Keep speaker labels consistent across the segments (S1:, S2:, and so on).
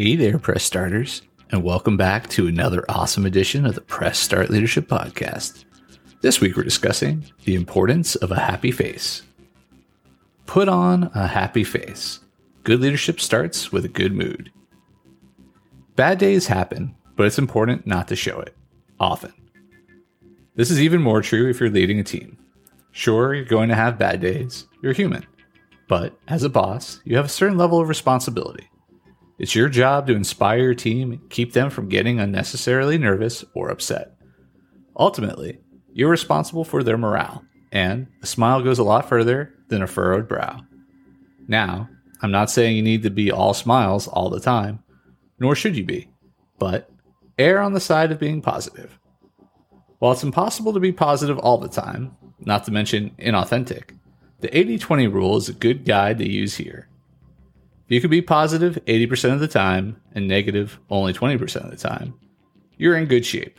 S1: Hey there, press starters, and welcome back to another awesome edition of the Press Start Leadership Podcast. This week we're discussing the importance of a happy face. Put on a happy face. Good leadership starts with a good mood. Bad days happen, but it's important not to show it often. This is even more true if you're leading a team. Sure, you're going to have bad days, you're human. But as a boss, you have a certain level of responsibility. It's your job to inspire your team and keep them from getting unnecessarily nervous or upset. Ultimately, you're responsible for their morale, and a smile goes a lot further than a furrowed brow. Now, I'm not saying you need to be all smiles all the time, nor should you be, but err on the side of being positive. While it's impossible to be positive all the time, not to mention inauthentic, the 80 20 rule is a good guide to use here. You can be positive 80% of the time and negative only 20% of the time, you're in good shape.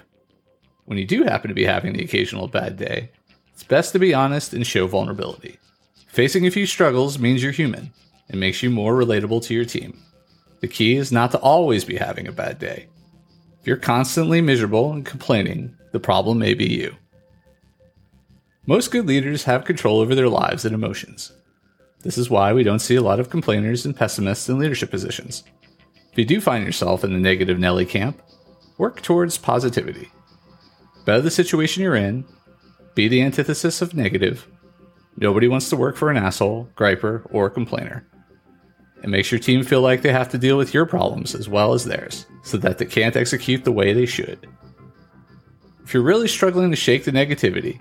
S1: When you do happen to be having the occasional bad day, it's best to be honest and show vulnerability. Facing a few struggles means you're human and makes you more relatable to your team. The key is not to always be having a bad day. If you're constantly miserable and complaining, the problem may be you. Most good leaders have control over their lives and emotions. This is why we don't see a lot of complainers and pessimists in leadership positions. If you do find yourself in the negative Nelly camp, work towards positivity. Better the situation you're in, be the antithesis of negative. Nobody wants to work for an asshole, griper, or complainer. It makes your team feel like they have to deal with your problems as well as theirs, so that they can't execute the way they should. If you're really struggling to shake the negativity,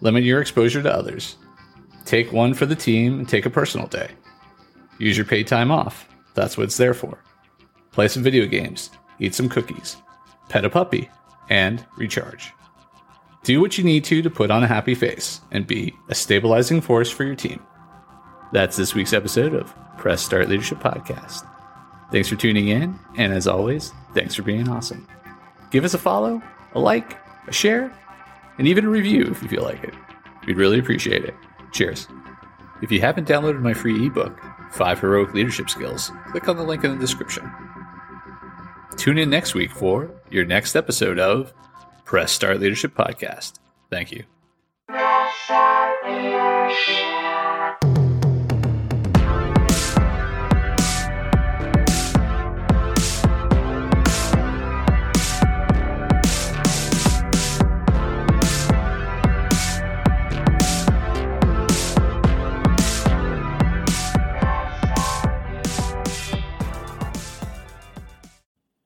S1: limit your exposure to others Take one for the team and take a personal day. Use your paid time off. That's what it's there for. Play some video games, eat some cookies, pet a puppy, and recharge. Do what you need to to put on a happy face and be a stabilizing force for your team. That's this week's episode of Press Start Leadership Podcast. Thanks for tuning in, and as always, thanks for being awesome. Give us a follow, a like, a share, and even a review if you feel like it. We'd really appreciate it. Cheers. If you haven't downloaded my free ebook, Five Heroic Leadership Skills, click on the link in the description. Tune in next week for your next episode of Press Start Leadership Podcast. Thank you.